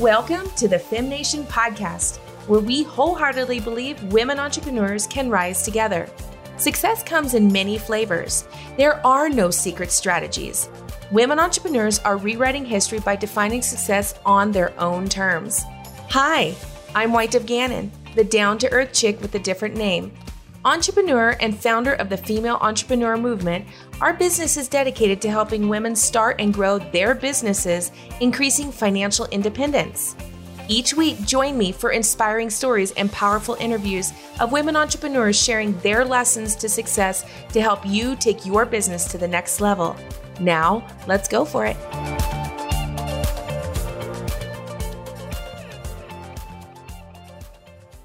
Welcome to the FemNation podcast, where we wholeheartedly believe women entrepreneurs can rise together. Success comes in many flavors. There are no secret strategies. Women entrepreneurs are rewriting history by defining success on their own terms. Hi, I'm White Dove Gannon, the down to earth chick with a different name. Entrepreneur and founder of the Female Entrepreneur Movement, our business is dedicated to helping women start and grow their businesses, increasing financial independence. Each week, join me for inspiring stories and powerful interviews of women entrepreneurs sharing their lessons to success to help you take your business to the next level. Now, let's go for it.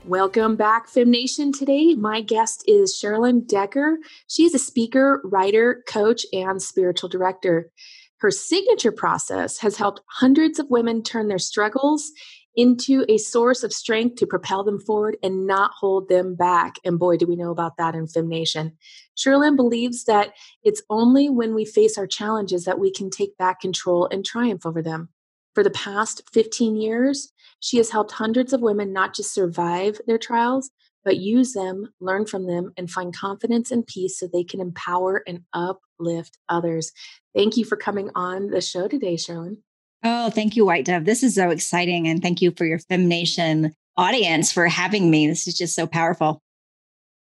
Welcome back, FemNation. Today, my guest is Sherilyn Decker. She is a speaker, writer, coach, and spiritual director. Her signature process has helped hundreds of women turn their struggles into a source of strength to propel them forward and not hold them back. And boy, do we know about that in FemNation. Sherilyn believes that it's only when we face our challenges that we can take back control and triumph over them. For the past 15 years, she has helped hundreds of women not just survive their trials, but use them, learn from them, and find confidence and peace so they can empower and uplift others. Thank you for coming on the show today, Sherilyn. Oh, thank you, White Dove. This is so exciting. And thank you for your FemNation audience for having me. This is just so powerful.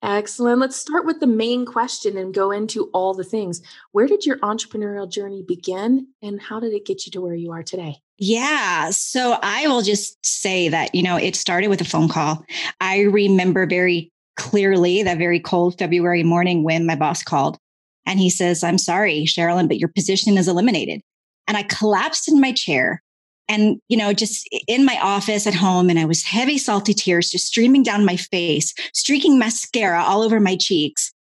Excellent. Let's start with the main question and go into all the things. Where did your entrepreneurial journey begin and how did it get you to where you are today? Yeah. So I will just say that, you know, it started with a phone call. I remember very clearly that very cold February morning when my boss called and he says, I'm sorry, Sherilyn, but your position is eliminated. And I collapsed in my chair and you know just in my office at home and i was heavy salty tears just streaming down my face streaking mascara all over my cheeks.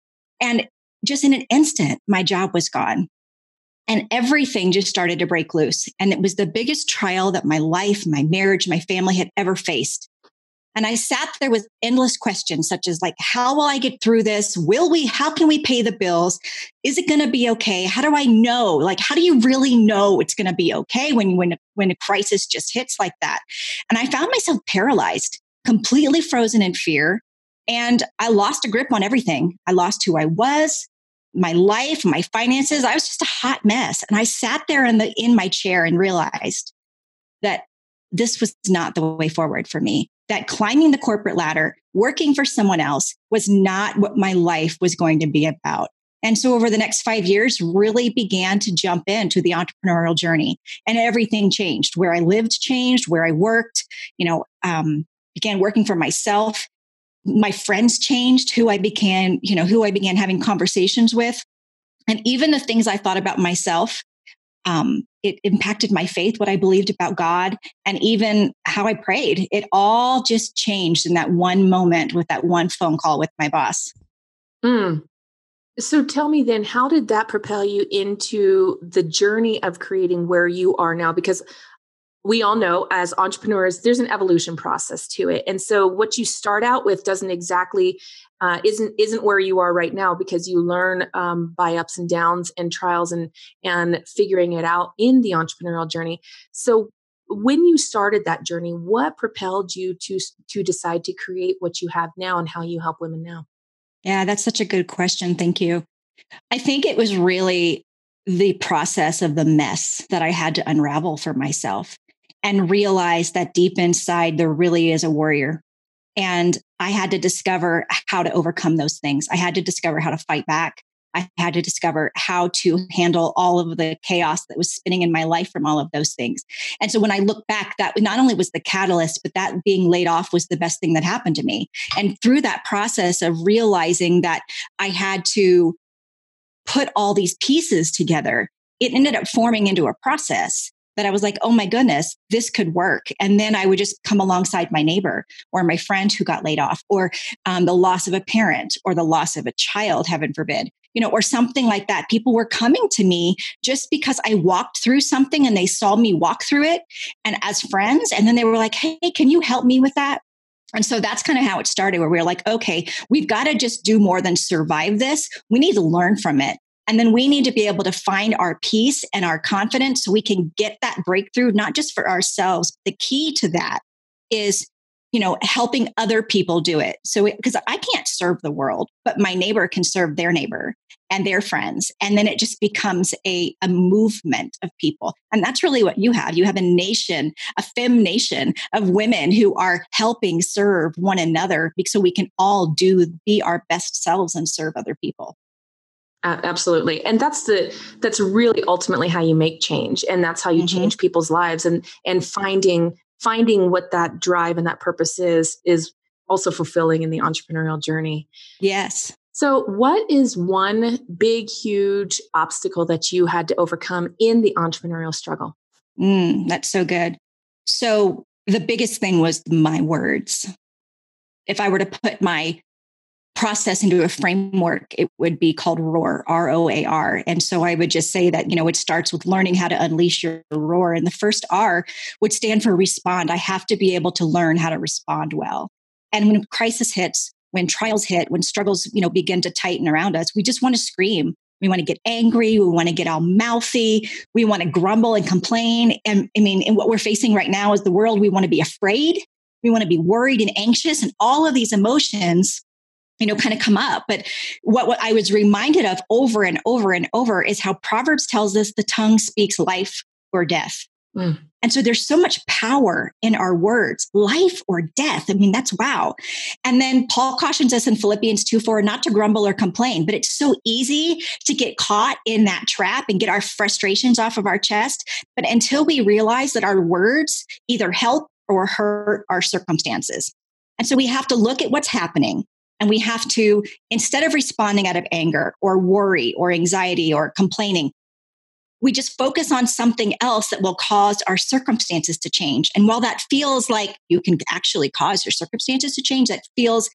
And just in an instant my job was gone. And everything just started to break loose. And it was the biggest trial that my life my marriage my family had ever faced and I sat there with endless questions, such as like, how will I get through this? Will we, how can we pay the bills? Is it going to be okay? How do I know? Like, how do you really know it's going to be okay when, when, when a crisis just hits like that? And I found myself paralyzed, completely frozen in fear. And I lost a grip on everything. I lost who I was, my life, my finances. I was just a hot mess. And I sat there in the, in my chair and realized that this was not the way forward for me that climbing the corporate ladder, working for someone else was not what my life was going to be about. And so over the next five years, really began to jump into the entrepreneurial journey and everything changed. Where I lived changed, where I worked, you know, um, began working for myself. My friends changed, who I began, you know, who I began having conversations with. And even the things I thought about myself um, it impacted my faith, what I believed about God, and even how I prayed. It all just changed in that one moment with that one phone call with my boss. Mm. So tell me then, how did that propel you into the journey of creating where you are now? Because we all know as entrepreneurs there's an evolution process to it. And so what you start out with doesn't exactly uh, isn't isn't where you are right now because you learn um, by ups and downs and trials and and figuring it out in the entrepreneurial journey. So when you started that journey what propelled you to to decide to create what you have now and how you help women now? Yeah that's such a good question. Thank you. I think it was really the process of the mess that I had to unravel for myself and realize that deep inside there really is a warrior. And I had to discover how to overcome those things. I had to discover how to fight back. I had to discover how to handle all of the chaos that was spinning in my life from all of those things. And so when I look back, that not only was the catalyst, but that being laid off was the best thing that happened to me. And through that process of realizing that I had to put all these pieces together, it ended up forming into a process that I was like, oh my goodness, this could work. And then I would just come alongside my neighbor or my friend who got laid off or um, the loss of a parent or the loss of a child, heaven forbid, you know, or something like that. People were coming to me just because I walked through something and they saw me walk through it and as friends. And then they were like, hey, can you help me with that? And so that's kind of how it started, where we were like, okay, we've got to just do more than survive this. We need to learn from it And then we need to be able to find our peace and our confidence so we can get that breakthrough, not just for ourselves. The key to that is, you know, helping other people do it. So, because I can't serve the world, but my neighbor can serve their neighbor and their friends. And then it just becomes a, a movement of people. And that's really what you have. You have a nation, a fem nation of women who are helping serve one another so we can all do, be our best selves and serve other people. Absolutely. And that's the that's really ultimately how you make change and that's how you mm-hmm. change people's lives and and finding finding what that drive and that purpose is is also fulfilling in the entrepreneurial journey. Yes. So what is one big huge obstacle that you had to overcome in the entrepreneurial struggle? Mm, that's so good. So the biggest thing was my words. If i were to put my process into a framework, it would be called ROAR, R O A R. And so I would just say that, you know, it starts with learning how to unleash your roar. And the first R would stand for respond. I have to be able to learn how to respond well. And when crisis hits, when trials hit, when struggles, you know, begin to tighten around us, we just want to scream. We want to get angry. We want to get all mouthy. We want to grumble and complain. And I mean, and what we're facing right now is the world. We want to be afraid. We want to be worried and anxious. And all of these emotions you know kind of come up. But what, what i was reminded of over and over and over is how proverbs tells us the tongue speaks life or death. Mm. and so there's so much power in our words life or death. I mean that's wow. And then paul cautions us in philippians 2 4 not to grumble or complain but it's so easy to get caught in that trap and get our frustrations off of our chest. But until we realize that our words either help or hurt our circumstances. And so we have to look at what's happening and we have to, instead of responding out of anger or worry or anxiety or complaining, we just focus on something else that will cause our circumstances to change. And while that feels like you can actually cause your circumstances to change, that feels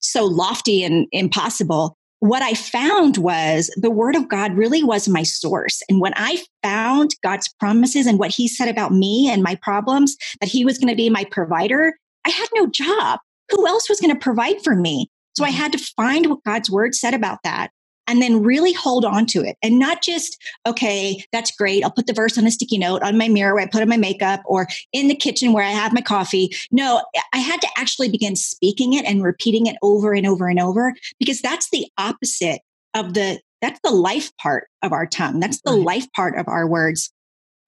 so lofty and impossible. What I found was the word of God really was my source. And when I found God's promises and what he said about me and my problems, that he was going to be my provider, I had no job. Who else was going to provide for me? So I mm-hmm. had to find what God's word said about that and then really hold on to it and not just, okay, that's great. I'll put the verse on a sticky note on my mirror where I put on my makeup or in the kitchen where I have my coffee. No, I had to actually begin speaking it and repeating it over and over and over because that's the opposite of the, that's the life part of our tongue. That's the right. life part of our words.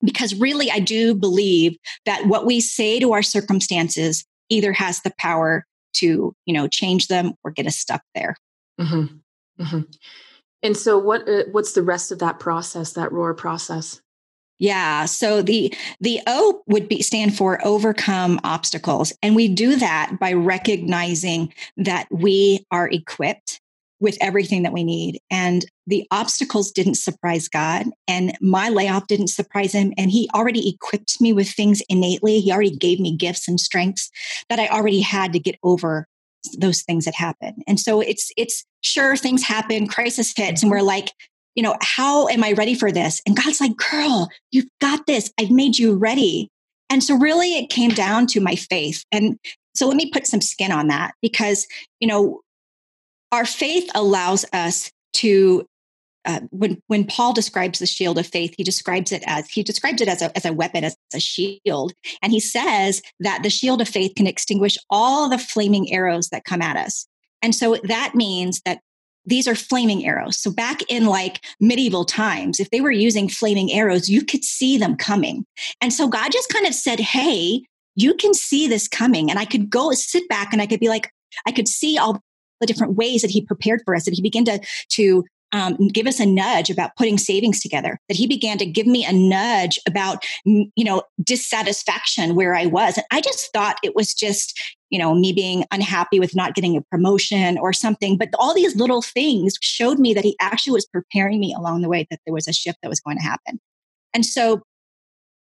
Because really, I do believe that what we say to our circumstances either has the power to you know change them or get us stuck there mm-hmm. Mm-hmm. and so what uh, what's the rest of that process that roar process yeah so the the o would be stand for overcome obstacles and we do that by recognizing that we are equipped with everything that we need. And the obstacles didn't surprise God, and my layoff didn't surprise him. And he already equipped me with things innately. He already gave me gifts and strengths that I already had to get over those things that happen. And so it's it's sure things happen, crisis hits, and we're like, you know, how am I ready for this? And God's like, girl, you've got this. I've made you ready. And so really it came down to my faith. And so let me put some skin on that because, you know, our faith allows us to uh, when when Paul describes the shield of faith, he describes it as he describes it as a as a weapon, as a shield, and he says that the shield of faith can extinguish all the flaming arrows that come at us. And so that means that these are flaming arrows. So back in like medieval times, if they were using flaming arrows, you could see them coming. And so God just kind of said, "Hey, you can see this coming," and I could go sit back and I could be like, I could see all the different ways that he prepared for us, that he began to, to um, give us a nudge about putting savings together, that he began to give me a nudge about, you know, dissatisfaction where I was. And I just thought it was just, you know, me being unhappy with not getting a promotion or something. But all these little things showed me that he actually was preparing me along the way that there was a shift that was going to happen. And so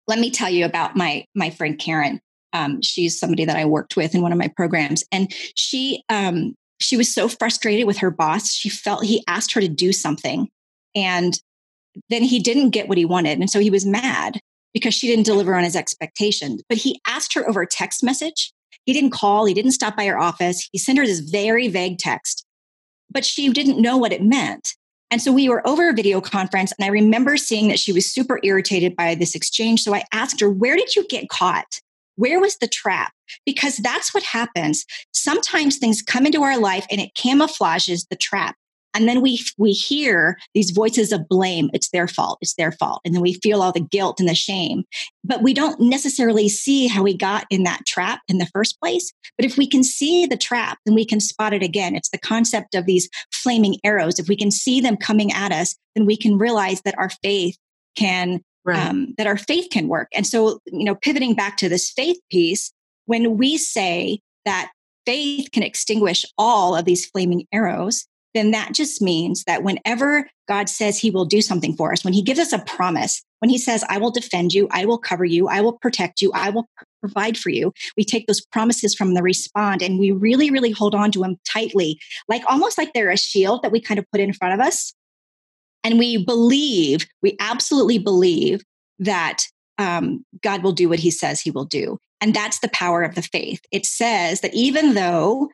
let me tell you about my my friend Karen. Um, she's somebody that I worked with in one of my programs, and she um, she was so frustrated with her boss. She felt he asked her to do something and then he didn't get what he wanted. And so he was mad because she didn't deliver on his expectations. But he asked her over a text message. He didn't call, he didn't stop by her office. He sent her this very vague text, but she didn't know what it meant. And so we were over a video conference, and I remember seeing that she was super irritated by this exchange. So I asked her, Where did you get caught? Where was the trap? Because that's what happens. Sometimes things come into our life and it camouflages the trap. And then we, we hear these voices of blame. It's their fault. It's their fault. And then we feel all the guilt and the shame, but we don't necessarily see how we got in that trap in the first place. But if we can see the trap, then we can spot it again. It's the concept of these flaming arrows. If we can see them coming at us, then we can realize that our faith can, right. um, that our faith can work. And so, you know, pivoting back to this faith piece, when we say that faith can extinguish all of these flaming arrows, then that just means that whenever God says he will do something for us, when he gives us a promise, when he says, I will defend you, I will cover you, I will protect you, I will provide for you, we take those promises from the respond and we really, really hold on to them tightly, like almost like they're a shield that we kind of put in front of us. And we believe, we absolutely believe that um, God will do what he says he will do. And that's the power of the faith. It says that even though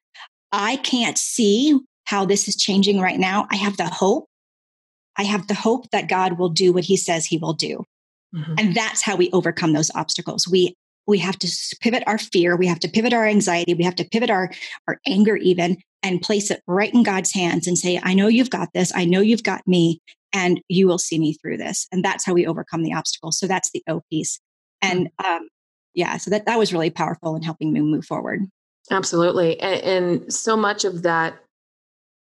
I can't see how this is changing right now, I have the hope. I have the hope that God will do what he says he will do. Mm-hmm. And that's how we overcome those obstacles. We we have to pivot our fear, we have to pivot our anxiety, we have to pivot our our anger even and place it right in God's hands and say, I know you've got this. I know you've got me and you will see me through this. And that's how we overcome the obstacles. So that's the O piece. And um, yeah, so that, that was really powerful in helping me move forward. Absolutely. And, and so much of that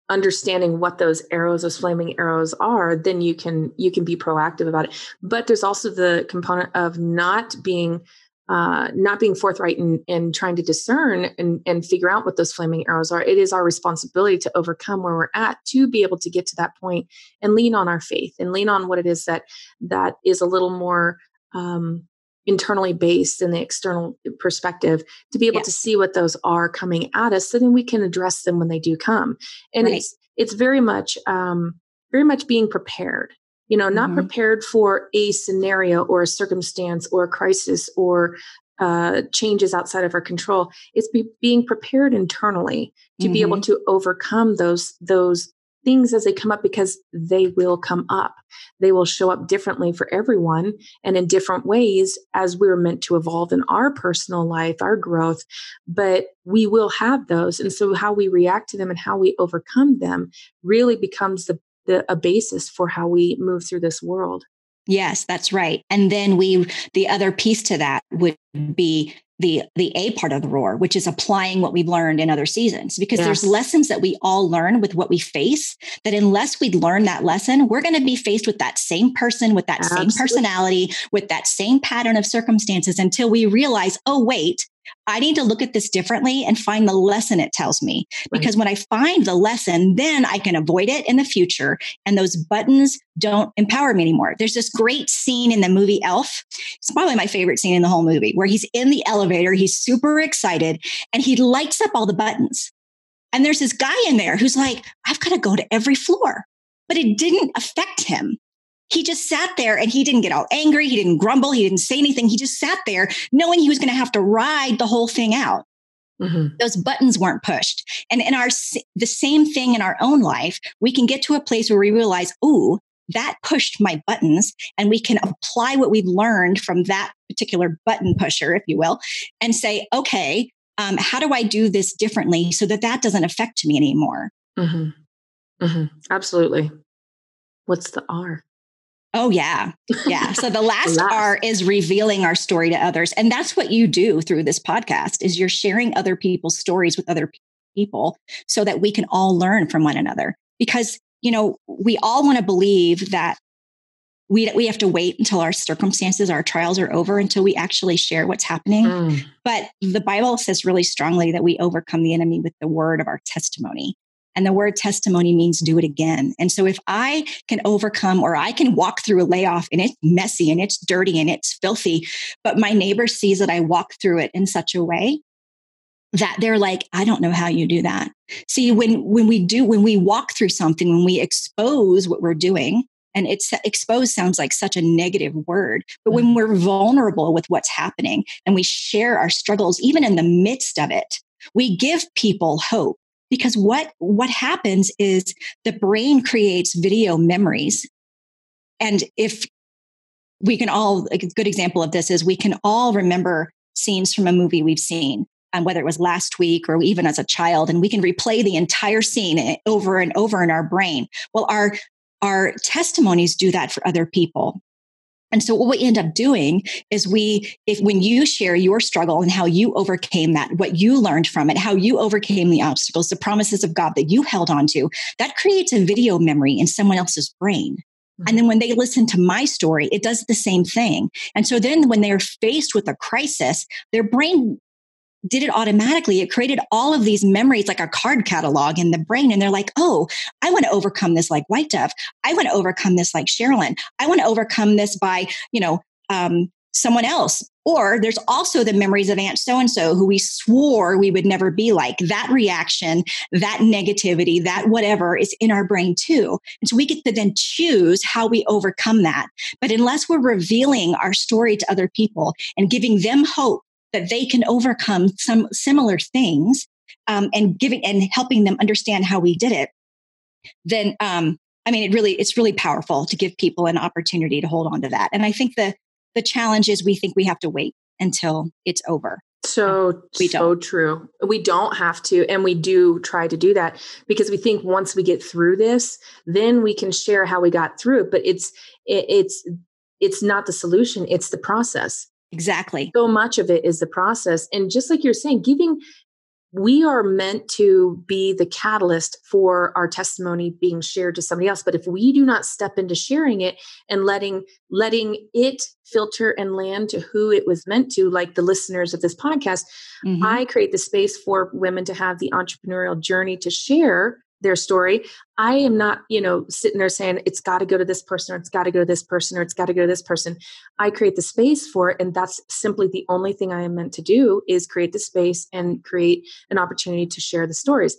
understanding what those arrows those flaming arrows are then you can you can be proactive about it but there's also the component of not being uh, not being forthright in, in trying to discern and, and figure out what those flaming arrows are it is our responsibility to overcome where we're at to be able to get to that point and lean on our faith and lean on what it is that that is a little more um, internally based in the external perspective to be able to see what those are coming at us so then we can address them when they do come. And right. it's it's very much um very much being prepared you know not mm-hmm. prepared for a scenario or a circumstance or a crisis or uh, changes outside of our control it's be, being prepared internally to mm-hmm. be able mm-hmm. to overcome those those things as they come up because they will come up. They will show up differently for everyone and in different ways as we're meant to evolve in our personal life, our growth. But we will have those. And so how we react to them and how we overcome them really becomes the, the a basis for how we move through this world. Yes, that's right. And then we, the other piece to that would be the the a part of the roar which is applying what we've learned in other seasons because yes. there's lessons that we all learn with what we face that unless we learn that lesson we're going to be faced with that same person with that Absolutely. same personality with that same pattern of circumstances until we realize oh wait I need to look at this differently and find the lesson it tells me. Because right. when I find the lesson, then I can avoid it in the future. And those buttons don't empower me anymore. There's this great scene in the movie Elf. It's probably my favorite scene in the whole movie where he's in the elevator, he's super excited, and he lights up all the buttons. And there's this guy in there who's like, I've got to go to every floor. But it didn't affect him he just sat there and he didn't get all angry. He didn't grumble. He didn't say anything. He just sat there knowing he was going to have to ride the whole thing out. Mm-hmm. Those buttons weren't pushed. And in our, the same thing in our own life, we can get to a place where we realize, ooh, that pushed my buttons and we can apply what we've learned from that particular button pusher, if you will, and say, okay, um, how do I do this differently so that that doesn't affect me anymore? Mm-hmm. Mm-hmm. Absolutely. What's the R? Oh, yeah. Yeah. So the last, last R is revealing our story to others. And that's what you do through this podcast is you're sharing other people's stories with other people so that we can all learn from one another. Because, you know, we all want to believe that we, we have to wait until our circumstances, our trials are over until we actually share what's happening. Mm. But the Bible says really strongly that we overcome the enemy with the word of our testimony. And the word testimony means do it again. And so if I can overcome or I can walk through a layoff and it's messy and it's dirty and it's filthy, but my neighbor sees that I walk through it in such a way that they're like, I don't know how you do that. See, when, when we do, when we walk through something, when we expose what we're doing, and it's exposed sounds like such a negative word, but when mm-hmm. we're vulnerable with what's happening and we share our struggles, even in the midst of it, we give people hope because what what happens is the brain creates video memories. And if we can all a good example of this is we can all remember scenes from a movie we've seen um, whether it was last week or even as a child and we can replay the entire scene eh, over and over in our brain. Well our our testimonies do that for other people and so what we end up doing is we, if when you share your struggle and how you overcame that, what you learned from it, how you overcame the obstacles, the promises of God that you held on to, that creates a video memory in someone else's brain. And mm-hmm. then when they listen to my story, it does the same thing. And so then when they're faced with a crisis, their brain did it automatically. It created all of these memories like a card catalog in the brain. And they're like, oh, I want to overcome this like White Dove. I want to overcome this like Sherilyn. I want to overcome this by, you know, um, someone else. Or there's also the memories of Aunt so and so who we swore we would never be like. That reaction, that negativity, that whatever is in our brain too. And so we get to then choose how we overcome that. But unless we're revealing our story to other people and giving them hope that they can overcome some similar things um, and giving and helping them understand how we did it then um, i mean it really it's really powerful to give people an opportunity to hold on to that. And i think the the challenge is we think we have to wait until it's over. So we so true. We don't have to and we do try to do that because we think once we get through this then we can share how we got through it but it's it, it's it's not the solution it's the process Exactly. So much of it is the process. And just like you're saying, giving, we are meant to be the catalyst for our testimony being shared to somebody else. But if we do not step into sharing it and letting letting it filter and land to who it was meant to, like the listeners of this podcast, mm-hmm. I create the space for women to have the entrepreneurial journey to share their story. I am not, you know, sitting there saying it's got to go to this person or it's got to go to this person or it's got to go to this person. I create the space for it. And that's simply the only thing I am meant to do is create the space and create an opportunity to share the stories.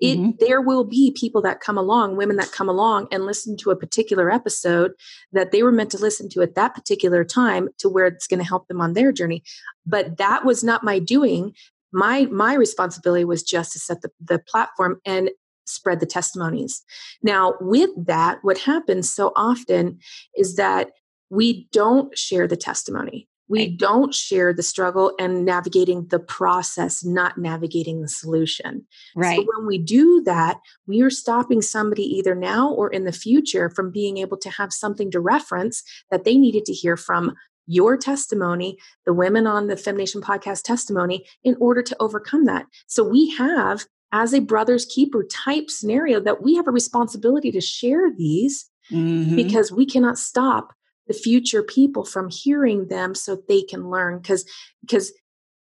It, mm-hmm. there will be people that come along, women that come along and listen to a particular episode that they were meant to listen to at that particular time to where it's going to help them on their journey. But that was not my doing my my responsibility was just to set the, the platform and spread the testimonies. Now, with that, what happens so often is that we don't share the testimony. We don't share the struggle and navigating the process, not navigating the solution. Right. So when we do that, we are stopping somebody either now or in the future from being able to have something to reference that they needed to hear from your testimony, the women on the FemNation podcast testimony, in order to overcome that. So we have as a brother's keeper type scenario that we have a responsibility to share these mm-hmm. because we cannot stop the future people from hearing them so they can learn because because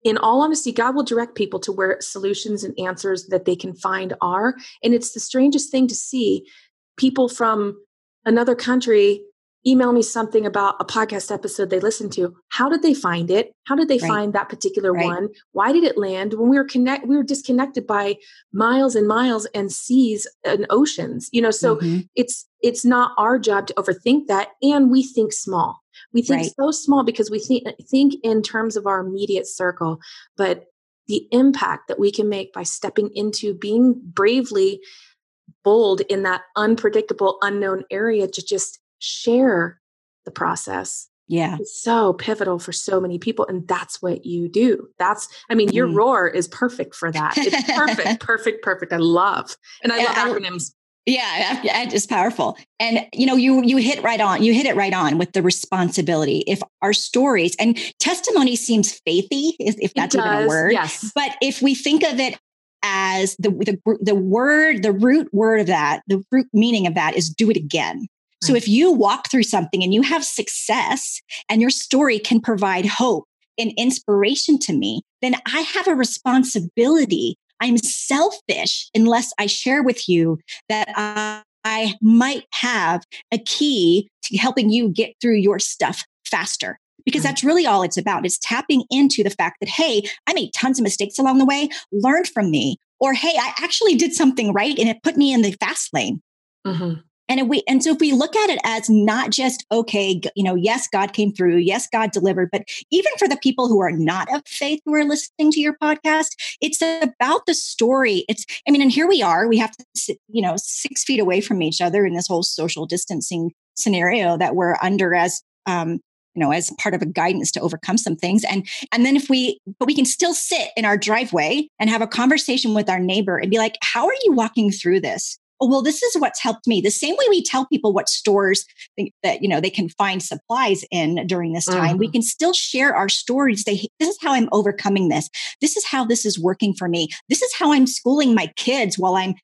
in all honesty god will direct people to where solutions and answers that they can find are and it's the strangest thing to see people from another country email me something about a podcast episode they listened to how did they find it how did they right. find that particular right. one why did it land when we were connect we were disconnected by miles and miles and seas and oceans you know so mm-hmm. it's it's not our job to overthink that and we think small we think right. so small because we think think in terms of our immediate circle but the impact that we can make by stepping into being bravely bold in that unpredictable unknown area to just share the process yeah. it's so pivotal for so many people and that's what you do. That's i mean your mm. roar is perfect for that. It's perfect perfect perfect. I love and i love I, acronyms. Yeah it's powerful. And you know you you hit right on you hit it right on with the responsibility. If our stories and testimony seems faithy if that's even a word yes. but if we think of it as the, the the word the root word of that the root meaning of that is do it again so if you walk through something and you have success and your story can provide hope and inspiration to me, then I have a responsibility. I'm selfish unless I share with you that I, I might have a key to helping you get through your stuff faster because that's really all it's about is tapping into the fact that hey i made tons of mistakes along the way learned from me or hey i actually did something right and it put me in the fast lane mm-hmm. And we and so if we look at it as not just okay, you know, yes, God came through, yes, God delivered, but even for the people who are not of faith who are listening to your podcast, it's about the story. It's I mean, and here we are, we have to sit, you know, six feet away from each other in this whole social distancing scenario that we're under as um, you know as part of a guidance to overcome some things and and then if we but we can still sit in our driveway and have a conversation with our neighbor and be like how are you walking through this oh, well, this is what's helped me. The same way we tell people what stores that, you know, they can find supplies in during this time, mm-hmm. we can still share our stories. Say, this is how I'm overcoming this. This is how this is working for me. This is how I'm schooling my kids while I'm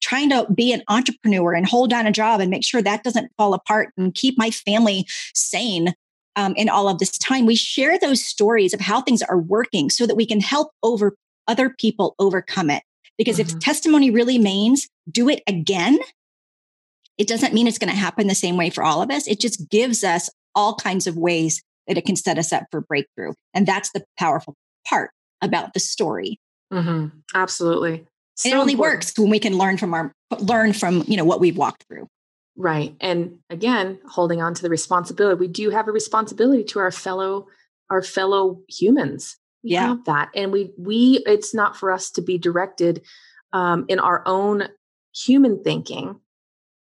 trying to be an entrepreneur and hold down a job and make sure that doesn't fall apart and keep my family sane um, in all of this time. We share those stories of how things are working so that we can help over other people overcome it. Because mm-hmm. if testimony really means do it again, it doesn't mean it's going to happen the same way for all of us. It just gives us all kinds of ways that it can set us up for breakthrough. And that's the powerful part about the story. Mm-hmm. Absolutely. So it only important. works when we can learn from our learn from you know what we've walked through. Right. And again, holding on to the responsibility. We do have a responsibility to our fellow our fellow humans we yeah. have that and we we it's not for us to be directed um, in our own human thinking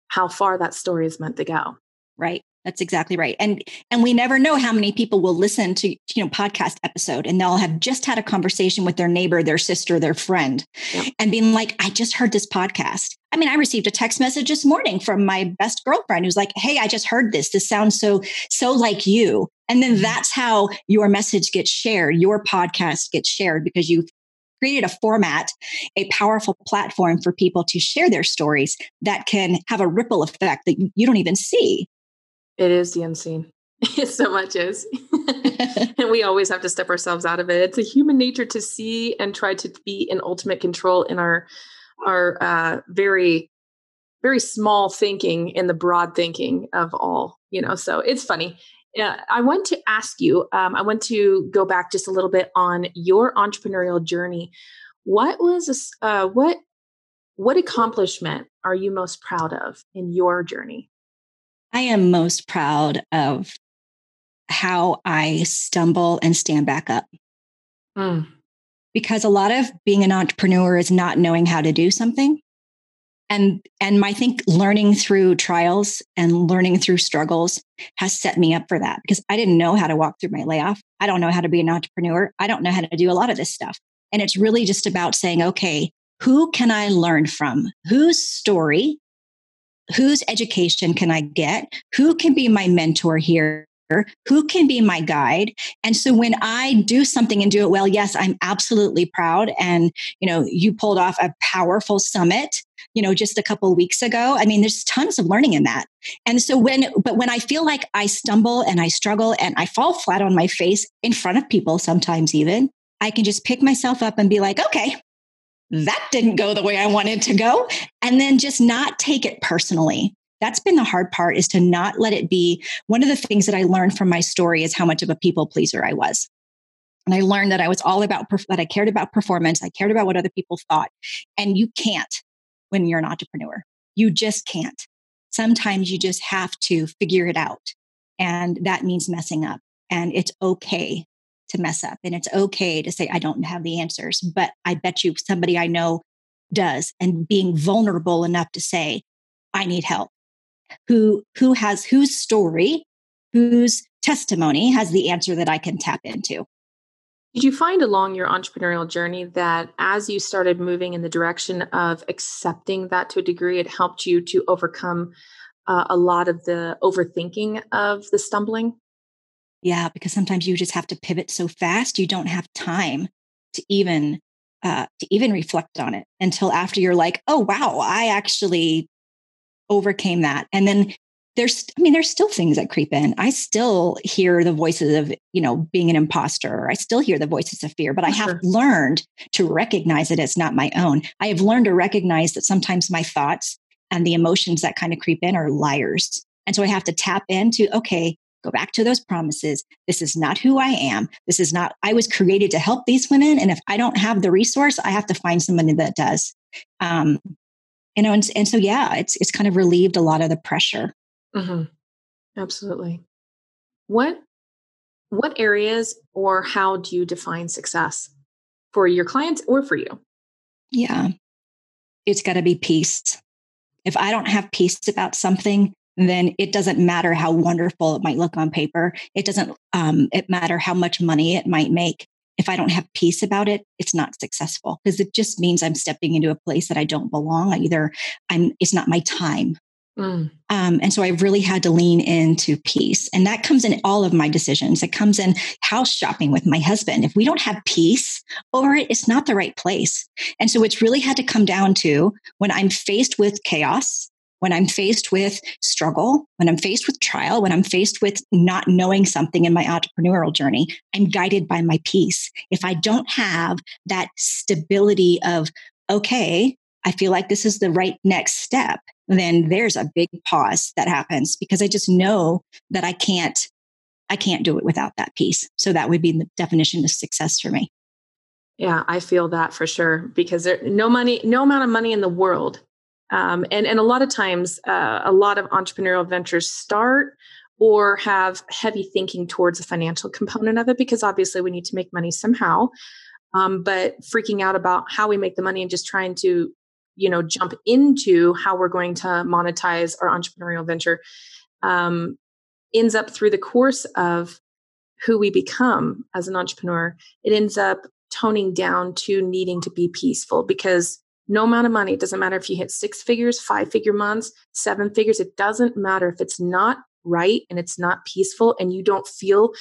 how far that story is meant to go. Right. That's exactly right and and we never know how many people will listen to you know podcast episode and they'll have just had a conversation with their neighbor their sister their friend yeah. and being like i just heard this podcast. I mean i received a text message this morning from my best girlfriend who's like hey i just heard this. This sounds so so like you and then mm-hmm. that's how your message gets shared your podcast gets shared because you've created a format, a powerful platform for people to share their stories that can have a ripple effect that you don't even see. It is the unseen. It so much is. and we always have to step ourselves out of it. It's a human nature to see and try to be in ultimate control in our our uh, very very small thinking in the broad thinking of all you know so it's funny yeah, I want to ask you. Um, I want to go back just a little bit on your entrepreneurial journey. What was a, uh, what what accomplishment are you most proud of in your journey? I am most proud of how I stumble and stand back up. Mm. Because a lot of being an entrepreneur is not knowing how to do something. And and I think learning through trials and learning through struggles has set me up for that because I didn't know how to walk through my layoff. I don't know how to be an entrepreneur. I don't know how to do a lot of this stuff. And it's really just about saying, okay, who can I learn from? Whose story whose education can I get? Who can be my mentor here? Who can be my guide? And so when I do something and do it well, yes, I'm absolutely proud. And, you know, you pulled off a powerful summit, you know, just a couple weeks ago. I mean, there's tons of learning in that. And so when, but when I feel like I stumble and I struggle and I fall flat on my face in front of people, sometimes even, I can just pick myself up and be like, okay, that didn't go the way I wanted to go. And then just not take it personally. That's been the hard part is to not let it be. One of the things that I learned from my story is how much of a people pleaser I was. And I learned that I was all about, that I cared about performance. I cared about what other people thought. And you can't when you're an entrepreneur. You just can't. Sometimes you just have to figure it out. And that means messing up. And it's okay to mess up and it's okay to say i don't have the answers but i bet you somebody i know does and being vulnerable enough to say i need help who who has whose story whose testimony has the answer that i can tap into. Did you find along your entrepreneurial journey that as you started moving in the direction of accepting that to a degree it helped you to overcome uh, a lot of the overthinking of the stumbling? Yeah, because sometimes you just have to pivot so fast, you don't have time to even uh, to even reflect on it until after you're like, oh wow, I actually overcame that. And then there's, I mean, there's still things that creep in. I still hear the voices of, you know, being an imposter. I still hear the voices of fear, but I have learned to recognize it as not my own. I have learned to recognize that sometimes my thoughts and the emotions that kind of creep in are liars. And so I have to tap into, okay, Go back to those promises. This is not who I am. This is not, I was created to help these women. And if I don't have the resource, I have to find somebody that does. Um, you know, and, and so, yeah, it's, it's kind of relieved a lot of the pressure. Mm-hmm. Absolutely. What, what areas or how do you define success for your clients or for you? Yeah. It's got to be peace. If I don't have peace about something, then it doesn't matter how wonderful it might look on paper. It doesn't um, it matter how much money it might make if I don't have peace about it, it's not successful because it just means I'm stepping into a place that I don't belong. I either I'm it's not my time. Mm. Um, and so I really had to lean into peace. And that comes in all of my decisions. It comes in house shopping with my husband. If we don't have peace over it, it's not the right place. And so it's really had to come down to when I'm faced with chaos, when I'm faced with struggle, when I'm faced with trial, when I'm faced with not knowing something in my entrepreneurial journey, I'm guided by my peace. If I don't have that stability of, okay, I feel like this is the right next step, then there's a big pause that happens because I just know that I can't I can't do it without that peace. So that would be the definition of success for me. Yeah, I feel that for sure because there no money, no amount of money in the world um, and, and a lot of times, uh, a lot of entrepreneurial ventures start or have heavy thinking towards the financial component of it because obviously we need to make money somehow. Um, but freaking out about how we make the money and just trying to, you know, jump into how we're going to monetize our entrepreneurial venture um, ends up through the course of who we become as an entrepreneur. It ends up toning down to needing to be peaceful because no amount of money, it doesn't matter if you hit six figures, five figure months, seven figures, it doesn't matter if it's not right and it's not peaceful and you don't feel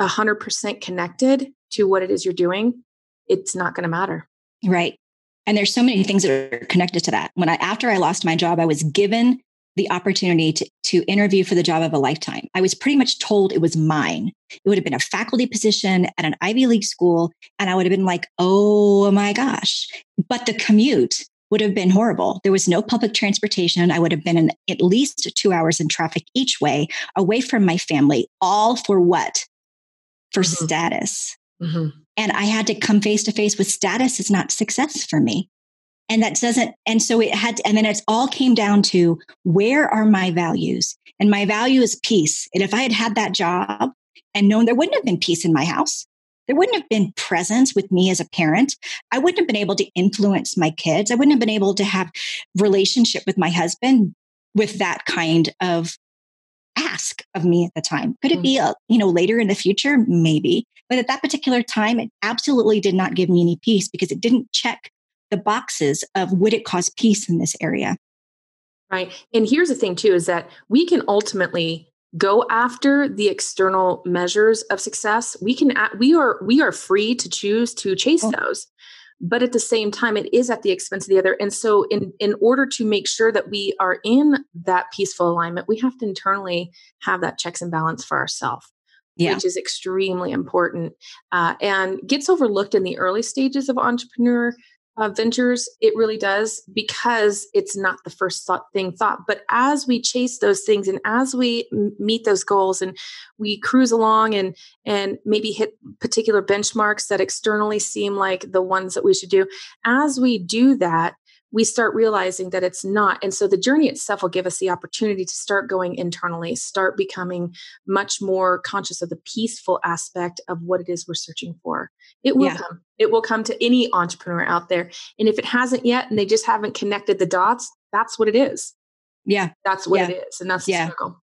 100% connected to what it is you're doing, it's not going to matter. Right. And there's so many things that are connected to that. When I after I lost my job, I was given the opportunity to, to interview for the job of a lifetime. I was pretty much told it was mine. It would have been a faculty position at an Ivy League school. And I would have been like, oh my gosh. But the commute would have been horrible. There was no public transportation. I would have been in at least two hours in traffic each way, away from my family, all for what? For mm-hmm. status. Mm-hmm. And I had to come face to face with status is not success for me and that doesn't and so it had to, and then it's all came down to where are my values? And my value is peace. And if i had had that job and known there wouldn't have been peace in my house there wouldn't have been presence with me as a parent i wouldn't have been able to influence my kids. I wouldn't have been able to have relationship with my husband with that kind of ask of me at the time. Could it be a, you know later in the future? Maybe. But at that particular time it absolutely did not give me any peace because it didn't check the boxes of would it cause peace in this area? Right. And here's the thing, too, is that we can ultimately go after the external measures of success we can we are we are free to choose to chase oh. those but at the same time it is at the expense of the other and so in in order to make sure that we are in that peaceful alignment we have to internally have that checks and balance for ourselves yeah. which is extremely important uh, and gets overlooked in the early stages of entrepreneur uh, ventures, it really does because it's not the first thought, thing thought. But as we chase those things and as we m- meet those goals and we cruise along and and maybe hit particular benchmarks that externally seem like the ones that we should do, as we do that, we start realizing that it's not. And so the journey itself will give us the opportunity to start going internally, start becoming much more conscious of the peaceful aspect of what it is we're searching for. It will yeah. come. It will come to any entrepreneur out there. And if it hasn't yet and they just haven't connected the dots, that's what it is. Yeah. That's what yeah. it is. And that's the yeah. struggle.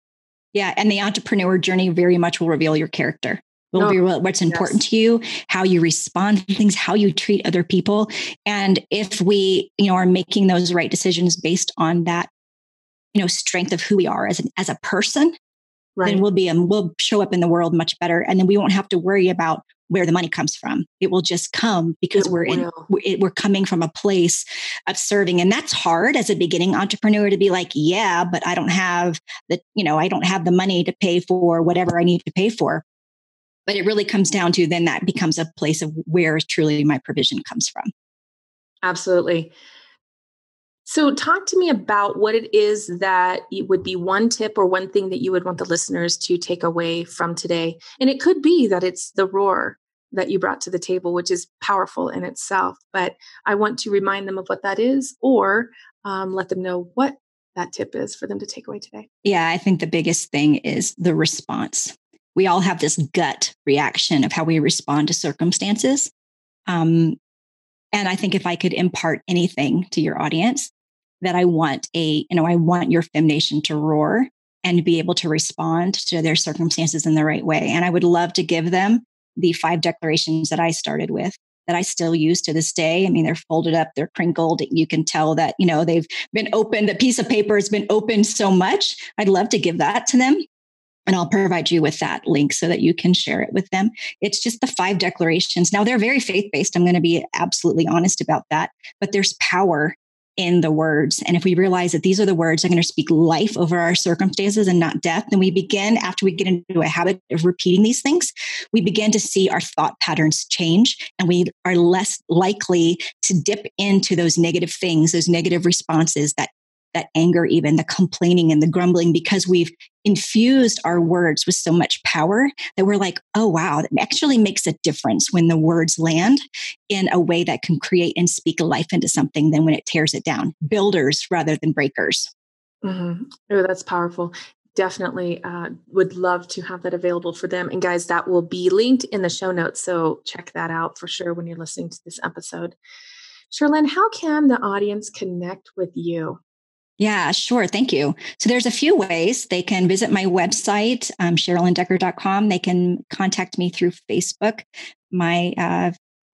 Yeah. And the entrepreneur journey very much will reveal your character will be what's important yes. to you, how you respond to things, how you treat other people. And if we, you know, are making those right decisions based on that, you know, strength of who we are as an as a person, right. then we'll be um, we'll show up in the world much better. And then we won't have to worry about where the money comes from. It will just come because it we're in we're coming from a place of serving and that's hard as a beginning entrepreneur to be like, yeah, but I don't have the, you know, I don't have the money to pay for whatever I need to pay for. But it really comes down to then that becomes a place of where truly my provision comes from. Absolutely. So, talk to me about what it is that it would be one tip or one thing that you would want the listeners to take away from today. And it could be that it's the roar that you brought to the table, which is powerful in itself. But I want to remind them of what that is, or um, let them know what that tip is for them to take away today. Yeah, I think the biggest thing is the response. We all have this gut reaction of how we respond to circumstances. Um, and I think if I could impart anything to your audience, that I want a, you know, I want your nation to roar and be able to respond to their circumstances in the right way. And I would love to give them the five declarations that I started with that I still use to this day. I mean, they're folded up, they're crinkled. You can tell that, you know, they've been opened, the piece of paper has been opened so much. I'd love to give that to them. And I'll provide you with that link so that you can share it with them. It's just the five declarations. Now, they're very faith based. I'm going to be absolutely honest about that, but there's power in the words. And if we realize that these are the words that are going to speak life over our circumstances and not death, then we begin, after we get into a habit of repeating these things, we begin to see our thought patterns change and we are less likely to dip into those negative things, those negative responses that that anger, even the complaining and the grumbling, because we've infused our words with so much power that we're like, oh, wow, that actually makes a difference when the words land in a way that can create and speak life into something than when it tears it down. Builders rather than breakers. Mm-hmm. Oh, that's powerful definitely uh, would love to have that available for them. And guys, that will be linked in the show notes. So check that out for sure when you're listening to this episode. Sherlyn, how can the audience connect with you? Yeah, sure. Thank you. So there's a few ways. They can visit my website, um, SherlynDecker.com. They can contact me through Facebook. My uh,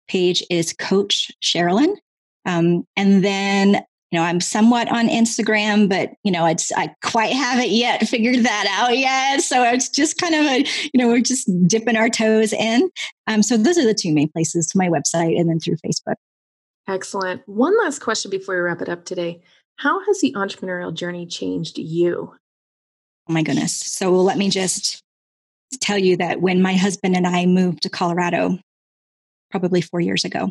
page is Coach Sherlyn. Um, and then, you know, I'm somewhat on Instagram, but, you know, it's, I quite haven't yet figured that out yet. So it's just kind of a, you know, we're just dipping our toes in. Um, so those are the two main places my website and then through Facebook. Excellent. One last question before we wrap it up today. How has the entrepreneurial journey changed you? Oh my goodness. So let me just tell you that when my husband and I moved to Colorado, probably four years ago,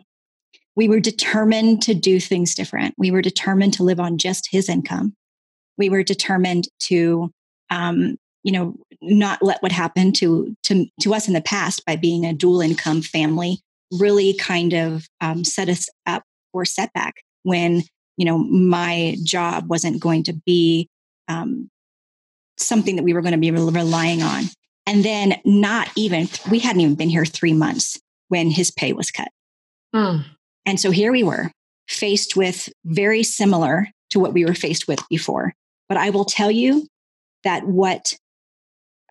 we were determined to do things different. We were determined to live on just his income. We were determined to, um, you know, not let what happened to to to us in the past by being a dual income family really kind of um, set us up for setback when you know, my job wasn't going to be um, something that we were going to be relying on. And then, not even, we hadn't even been here three months when his pay was cut. Mm. And so here we were, faced with very similar to what we were faced with before. But I will tell you that what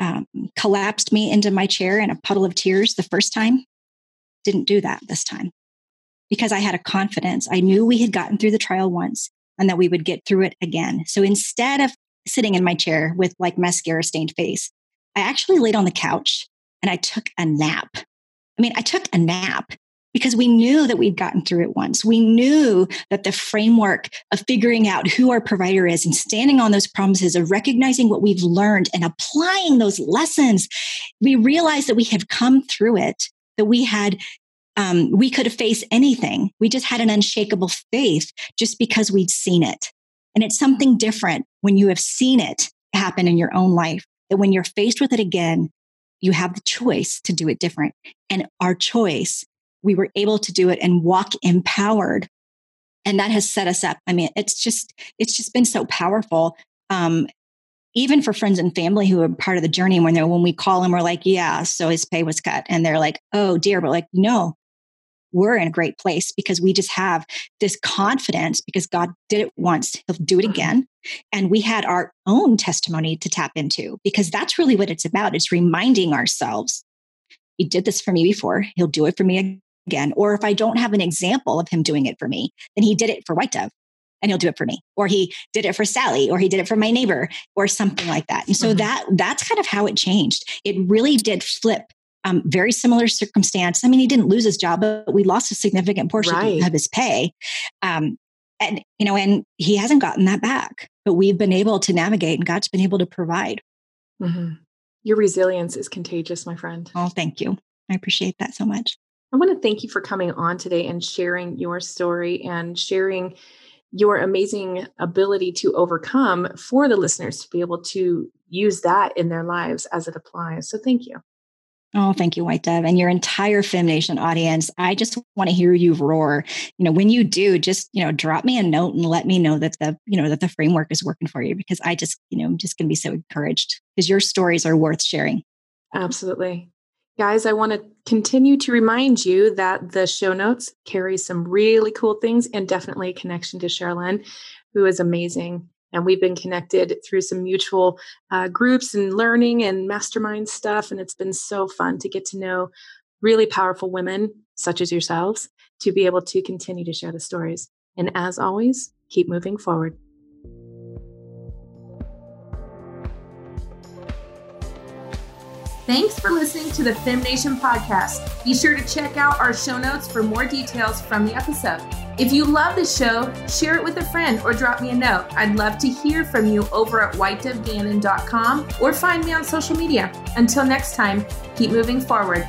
um, collapsed me into my chair in a puddle of tears the first time didn't do that this time because I had a confidence. I knew we had gotten through the trial once and that we would get through it again. So instead of sitting in my chair with like mascara stained face, I actually laid on the couch and I took a nap. I mean, I took a nap because we knew that we'd gotten through it once. We knew that the framework of figuring out who our provider is and standing on those promises of recognizing what we've learned and applying those lessons, we realized that we have come through it, that we had um, we could face anything. We just had an unshakable faith just because we'd seen it. And it's something different when you have seen it happen in your own life, that when you're faced with it again, you have the choice to do it different. And our choice, we were able to do it and walk empowered. And that has set us up. I mean, it's just, it's just been so powerful. Um, even for friends and family who are part of the journey when they when we call them, we're like, yeah, so his pay was cut. And they're like, oh dear, but like, no, we're in a great place because we just have this confidence because God did it once, He'll do it mm-hmm. again. And we had our own testimony to tap into because that's really what it's about. It's reminding ourselves, He did this for me before, He'll do it for me again. Or if I don't have an example of Him doing it for me, then He did it for White Dove and he'll do it for me or he did it for sally or he did it for my neighbor or something like that and so mm-hmm. that that's kind of how it changed it really did flip um, very similar circumstance. I mean, he didn't lose his job, but we lost a significant portion right. of his pay. Um, and, you know, and he hasn't gotten that back, but we've been able to navigate and God's been able to provide. Mm-hmm. Your resilience is contagious, my friend. Oh, thank you. I appreciate that so much. I want to thank you for coming on today and sharing your story and sharing your amazing ability to overcome for the listeners to be able to use that in their lives as it applies. So, thank you. Oh, thank you, White Dove, and your entire FemNation audience. I just want to hear you roar. You know, when you do, just you know, drop me a note and let me know that the you know that the framework is working for you because I just you know I'm just going to be so encouraged because your stories are worth sharing. Absolutely. Guys, I want to continue to remind you that the show notes carry some really cool things and definitely a connection to Sherilyn, who is amazing. And we've been connected through some mutual uh, groups and learning and mastermind stuff. And it's been so fun to get to know really powerful women, such as yourselves, to be able to continue to share the stories. And as always, keep moving forward. Thanks for listening to the FemNation podcast. Be sure to check out our show notes for more details from the episode. If you love the show, share it with a friend or drop me a note. I'd love to hear from you over at whitedovegannon.com or find me on social media. Until next time, keep moving forward.